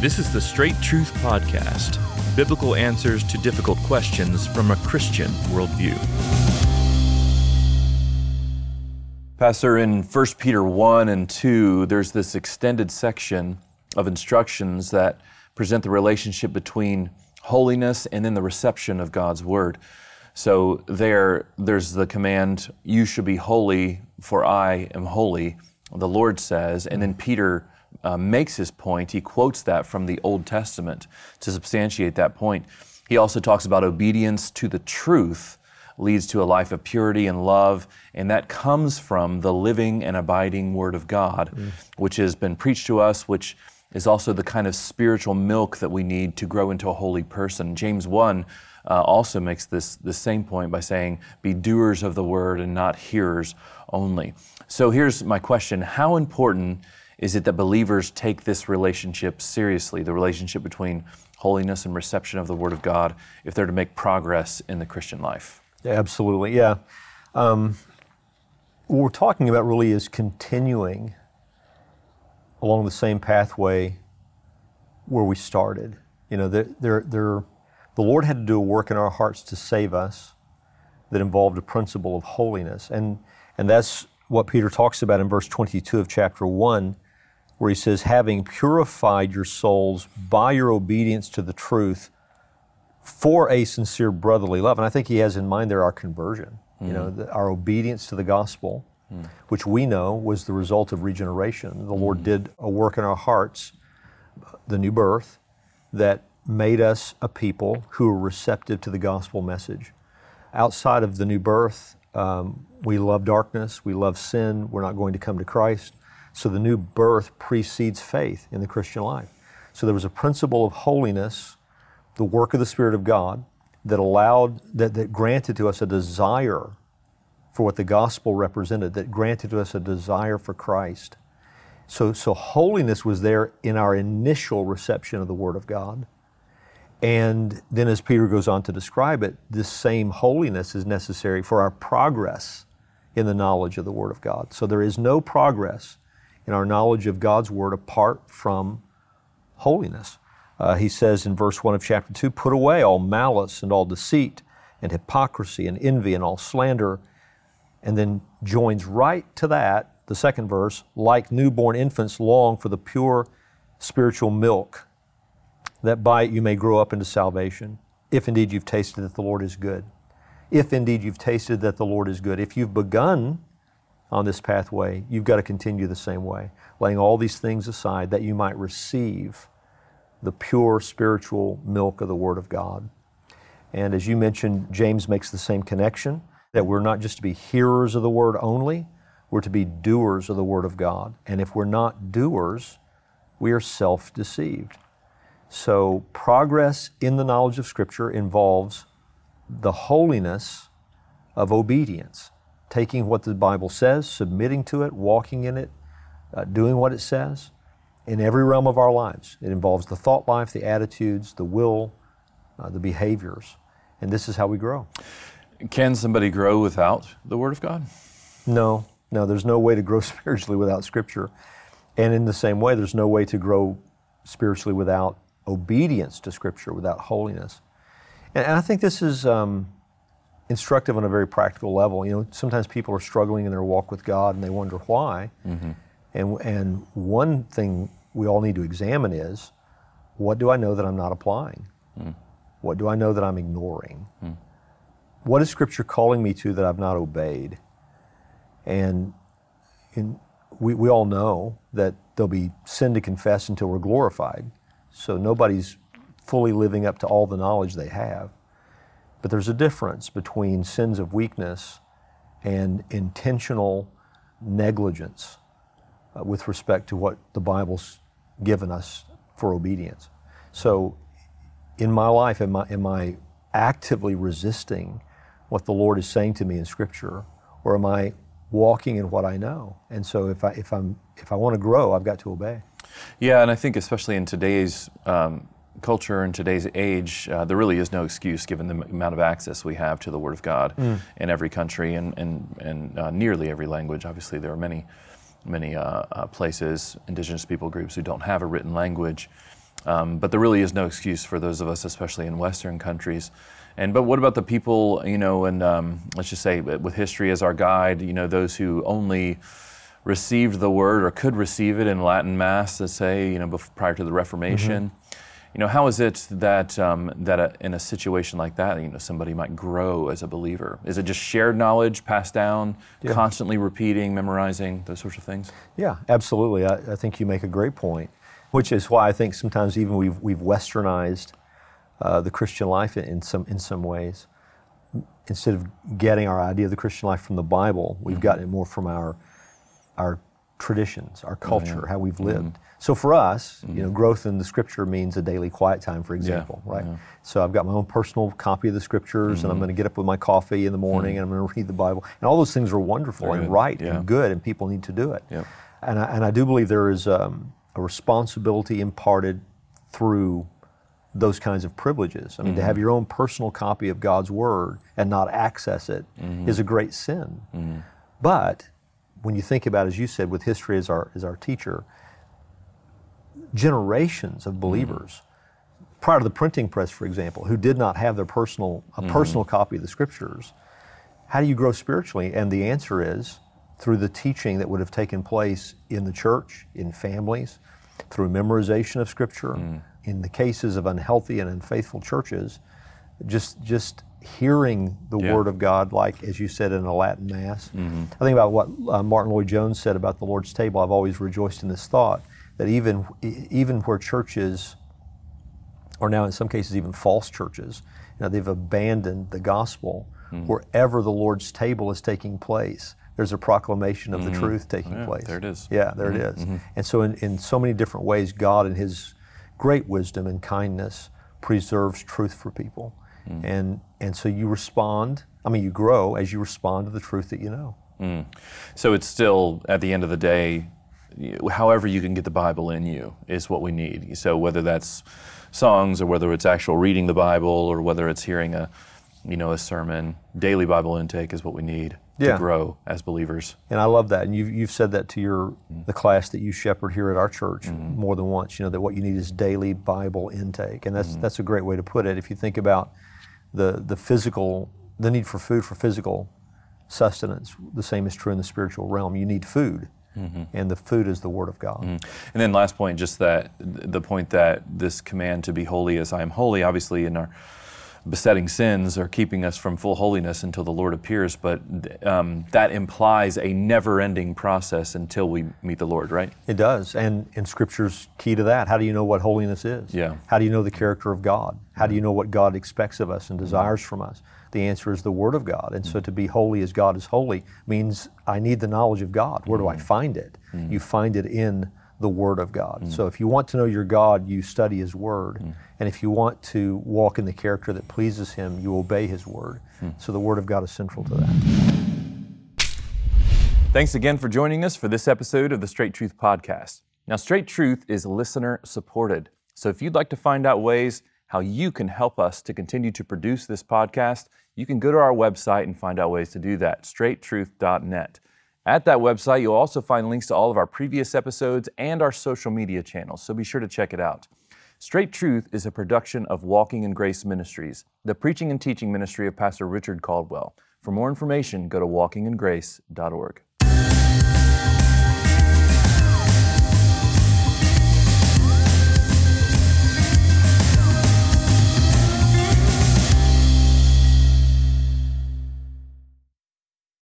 This is the Straight Truth Podcast biblical answers to difficult questions from a Christian worldview. Pastor, in 1 Peter 1 and 2, there's this extended section of instructions that present the relationship between holiness and then the reception of God's Word. So there, there's the command, You should be holy, for I am holy, the Lord says. And then Peter uh, makes his point. He quotes that from the Old Testament to substantiate that point. He also talks about obedience to the truth leads to a life of purity and love, and that comes from the living and abiding Word of God, mm. which has been preached to us, which is also the kind of spiritual milk that we need to grow into a holy person. James 1 uh, also makes this the same point by saying, Be doers of the word and not hearers only. So here's my question How important is it that believers take this relationship seriously, the relationship between holiness and reception of the Word of God, if they're to make progress in the Christian life? Yeah, absolutely, yeah. Um, what we're talking about really is continuing along the same pathway where we started. You know, they're, they're, the Lord had to do a work in our hearts to save us that involved a principle of holiness. And, and that's what Peter talks about in verse 22 of chapter 1 where he says, having purified your souls by your obedience to the truth for a sincere brotherly love. And I think he has in mind there our conversion, mm. you know, mm-hmm. the, our obedience to the gospel, mm. which we know was the result of regeneration. The mm. Lord did a work in our hearts, the new birth, that made us a people who are receptive to the gospel message. Outside of the new birth, um, we love darkness, we love sin, we're not going to come to Christ. So the new birth precedes faith in the Christian life. So there was a principle of holiness, the work of the Spirit of God, that allowed, that, that granted to us a desire for what the gospel represented, that granted to us a desire for Christ. So, so holiness was there in our initial reception of the Word of God. And then, as Peter goes on to describe it, this same holiness is necessary for our progress in the knowledge of the Word of God. So there is no progress in our knowledge of God's Word apart from holiness. Uh, he says in verse 1 of chapter 2 Put away all malice and all deceit and hypocrisy and envy and all slander. And then joins right to that, the second verse, like newborn infants long for the pure spiritual milk, that by it you may grow up into salvation, if indeed you've tasted that the Lord is good. If indeed you've tasted that the Lord is good. If you've begun on this pathway, you've got to continue the same way, laying all these things aside that you might receive the pure spiritual milk of the Word of God. And as you mentioned, James makes the same connection that we're not just to be hearers of the Word only, we're to be doers of the Word of God. And if we're not doers, we are self deceived. So, progress in the knowledge of Scripture involves the holiness of obedience taking what the Bible says, submitting to it, walking in it, uh, doing what it says in every realm of our lives. It involves the thought life, the attitudes, the will, uh, the behaviors. And this is how we grow. Can somebody grow without the Word of God? No, no, there's no way to grow spiritually without Scripture. And in the same way, there's no way to grow spiritually without obedience to Scripture, without holiness. And, and I think this is. Um, instructive on a very practical level. You know, sometimes people are struggling in their walk with God and they wonder why. Mm-hmm. And, and one thing we all need to examine is what do I know that I'm not applying? Mm. What do I know that I'm ignoring? Mm. What is Scripture calling me to that I've not obeyed? And in, we, we all know that there'll be sin to confess until we're glorified. So nobody's fully living up to all the knowledge they have. But there's a difference between sins of weakness and intentional negligence uh, with respect to what the Bible's given us for obedience. So, in my life, am I, am I actively resisting what the Lord is saying to me in Scripture, or am I walking in what I know? And so, if I if I'm if I want to grow, I've got to obey. Yeah, and I think especially in today's um, culture in today's age, uh, there really is no excuse given the amount of access we have to the Word of God mm. in every country and, and, and uh, nearly every language. Obviously, there are many, many uh, uh places, indigenous people groups who don't have a written language. Um, but there really is no excuse for those of us, especially in Western countries. And but what about the people, you know, and um, let's just say with history as our guide, you know, those who only received the word or could receive it in Latin Mass, let's say, you know, before, prior to the Reformation. Mm-hmm. You know, how is it that um, that a, in a situation like that, you know, somebody might grow as a believer? Is it just shared knowledge passed down, yeah. constantly repeating, memorizing, those sorts of things? Yeah, absolutely. I, I, think you make a great point, which is why I think sometimes even we've we've westernized uh, the Christian life in some in some ways. Instead of getting our idea of the Christian life from the Bible, we've mm-hmm. gotten it more from our our traditions, our culture, yeah. how we've mm-hmm. lived. Mm-hmm. So for us, mm-hmm. you know, mm-hmm. growth in the Scripture means a daily quiet time, for example, yeah. right? Yeah. So I've got my own personal copy of the Scriptures, mm-hmm. and I'm mm-hmm. going to get up with my coffee in the morning, and I'm going to read the Bible, and all those things are wonderful Very and good. right and good, and people need to do it. Yep. And I, and I do believe there is um, a responsibility imparted through those kinds of privileges. I mean, to have your own personal copy of God's Word and not access it is a great sin. But when you think about, as you said, with history as our, as our teacher, generations of believers, mm. prior to the printing press, for example, who did not have their personal, a mm. personal copy of the scriptures, how do you grow spiritually? And the answer is through the teaching that would have taken place in the church, in families, through memorization of scripture. Mm. In the cases of unhealthy and unfaithful churches, just just hearing the yeah. Word of God, like as you said in a Latin Mass. Mm-hmm. I think about what uh, Martyn Lloyd-Jones said about the Lord's table. I've always rejoiced in this thought that even even where churches, are now in some cases even false churches, you know, they've abandoned the gospel. Mm-hmm. Wherever the Lord's table is taking place, there's a proclamation of mm-hmm. the truth taking oh, yeah, place. There it is. Yeah, there it mm-hmm. is. Mm-hmm. And so, in, in so many different ways, God, in His great wisdom and kindness, preserves truth for people. Mm. And, and so you respond, I mean, you grow as you respond to the truth that you know. Mm. So it's still, at the end of the day, however you can get the Bible in you is what we need. So whether that's songs or whether it's actual reading the Bible or whether it's hearing a, you know, a sermon, daily Bible intake is what we need yeah. to grow as believers. And I love that. And you've, you've said that to your mm. the class that you shepherd here at our church mm-hmm. more than once. You know that what you need is daily Bible intake, and that's mm-hmm. that's a great way to put it. If you think about the, the physical, the need for food for physical sustenance. The same is true in the spiritual realm. You need food. Mm-hmm. And the food is the Word of God. Mm-hmm. And then, last point, just that the point that this command to be holy as I am holy, obviously, in our besetting sins are keeping us from full holiness until the Lord appears, but um, that implies a never ending process until we meet the Lord, right? It does. And, and Scripture's key to that. How do you know what holiness is? Yeah. How do you know the character of God? How do you know what God expects of us and desires from us? The answer is the Word of God. And so to be holy as God is holy means I need the knowledge of God. Where do I mm. find it? Mm. You find it in the Word of God. Mm. So if you want to know your God, you study His Word. Mm. And if you want to walk in the character that pleases Him, you obey His Word. Mm. So the Word of God is central to that. Thanks again for joining us for this episode of the Straight Truth Podcast. Now, Straight Truth is listener supported. So if you'd like to find out ways how you can help us to continue to produce this podcast, you can go to our website and find out ways to do that, straighttruth.net. At that website, you'll also find links to all of our previous episodes and our social media channels, so be sure to check it out. Straight Truth is a production of Walking in Grace Ministries, the preaching and teaching ministry of Pastor Richard Caldwell. For more information, go to walkingingrace.org.